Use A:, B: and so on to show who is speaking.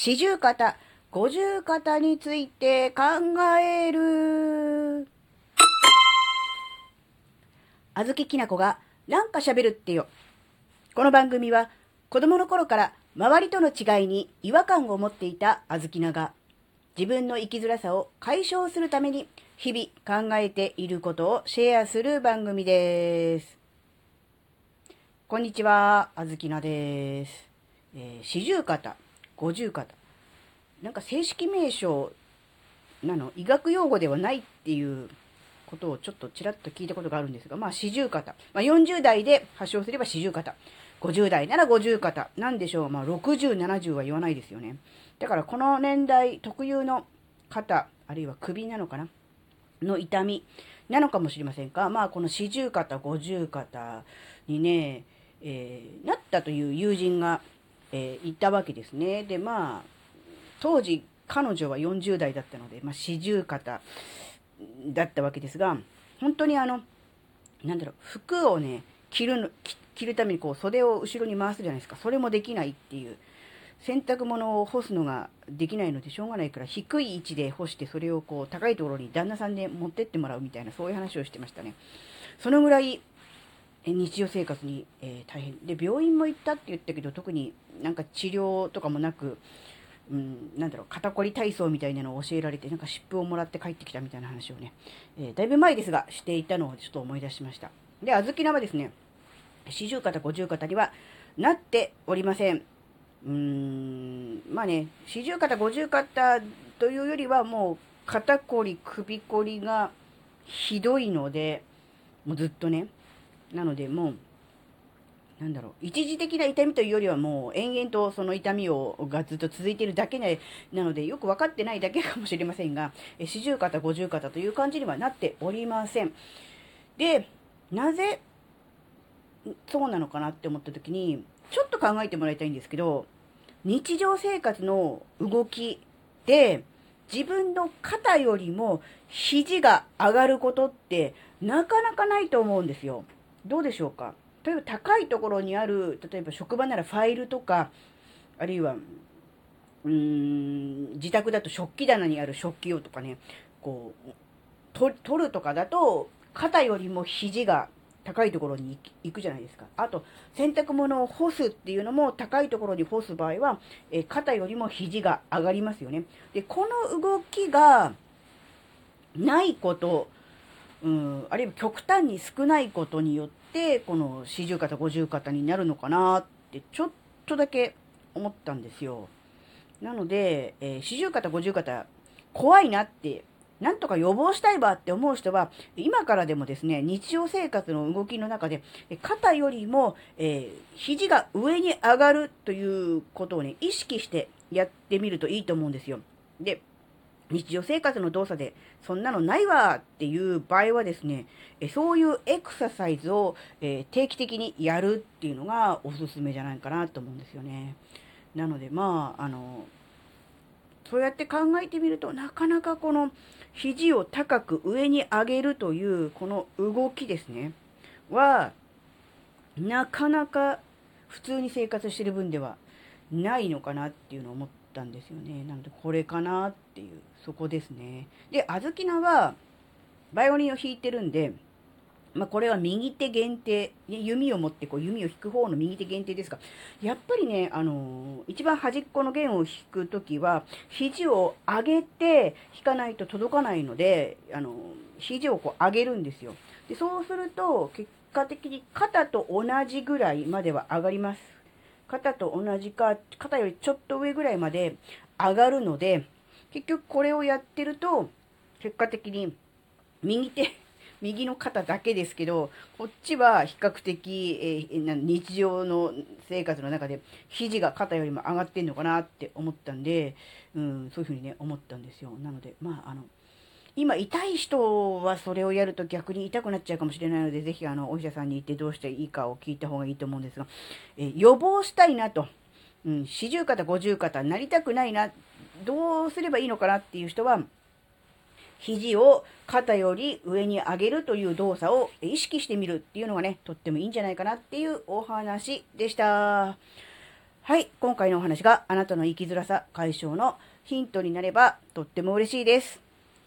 A: 四十肩、五十肩について考える。あずききなこがなんか喋るってよ。この番組は子供の頃から周りとの違いに違和感を持っていたあずきなが自分の生きづらさを解消するために日々考えていることをシェアする番組です。こんにちは、あずきなです。えー、四十肩。五十肩。なんか正式名称なの、医学用語ではないっていうことをちょっとちらっと聞いたことがあるんですが、まあ四十肩。まあ40代で発症すれば四十肩。50代なら50肩。なんでしょう？まあ60、70は言わないですよね。だからこの年代特有の肩、あるいは首なのかな？の痛みなのかもしれませんか？まあこの四十肩、五十肩にね、えー、なったという友人がえー、行ったわけですね。で、まあ、当時彼女は40代だったので、まあ、四十肩だったわけですが、本当にあの、なんだろう、服をね、着るの、着るためにこう袖を後ろに回すじゃないですか。それもできないっていう。洗濯物を干すのができないのでしょうがないから低い位置で干してそれをこう高いところに旦那さんで持ってってもらうみたいなそういう話をしてましたね。そのぐらい日常生活に、えー、大変。で病院も行ったって言ったけど特になんか治療とかもなく、うん、なんだろう肩こり体操みたいなのを教えられてなんか湿布をもらって帰ってきたみたいな話をね、えー、だいぶ前ですがしていたのをちょっと思い出しました。で小豆菜はですね四十肩五十肩にはなっておりません。うーんまあね四十肩五十肩というよりはもう肩こり首こりがひどいのでもうずっとねなのでもう、なんだろう、一時的な痛みというよりはもう延々とその痛みをがずっと続いているだけなのでよく分かってないだけかもしれませんが、四十肩、五十肩という感じにはなっておりません。で、なぜそうなのかなって思った時に、ちょっと考えてもらいたいんですけど、日常生活の動きで、自分の肩よりも肘が上がることってなかなかないと思うんですよ。どうでしょうか？例えば高いところにある、例えば職場ならファイルとか、あるいは、うーん、自宅だと食器棚にある食器をとかね、こう、取るとかだと、肩よりも肘が高いところに行くじゃないですか。あと、洗濯物を干すっていうのも高いところに干す場合は、え肩よりも肘が上がりますよね。で、この動きがないことうん、あるいは極端に少ないことによって、この四十肩、五十肩になるのかなってちょっとだけ思ったんですよ。なので、えー、四十肩、五十肩、怖いなって、なんとか予防したいわって思う人は、今からでもですね、日常生活の動きの中で、肩よりも、えー、肘が上に上がるということをね、意識してやってみるといいと思うんですよ。で、日常生活の動作で、そんなのないわっていう場合はですね、そういうエクササイズを定期的にやるっていうのがおすすめじゃないかなと思うんですよね。なので、まあ、あの、そうやって考えてみるとなかなかこの肘を高く上に上げるというこの動きですね、は、なかなか普通に生活してる分ではないのかなっていうのを思ってたんですよね。なので、これかなっていう、そこですね。で、あずきなは、バイオリンを弾いてるんで、まあ、これは右手限定、弓を持ってこう弓を引く方の右手限定ですが、やっぱりね、あのー、一番端っこの弦を弾くときは、肘を上げて弾かないと届かないので、あのー、肘をこう上げるんですよ。で、そうすると、結果的に肩と同じぐらいまでは上がります。肩と同じか、肩よりちょっと上ぐらいまで上がるので、結局これをやってると、結果的に右手、右の肩だけですけど、こっちは比較的、えー、日常の生活の中で肘が肩よりも上がってんのかなって思ったんで、うん、そういうふうにね、思ったんですよ。なので、まあ、あの、今、痛い人はそれをやると逆に痛くなっちゃうかもしれないので、ぜひあの、お医者さんに行ってどうしていいかを聞いた方がいいと思うんですが、え予防したいなと。うん、四十肩、五十肩、なりたくないな、どうすればいいのかなっていう人は、肘を肩より上に上げるという動作を意識してみるっていうのがね、とってもいいんじゃないかなっていうお話でした。はい、今回のお話があなたの生きづらさ解消のヒントになればとっても嬉しいです。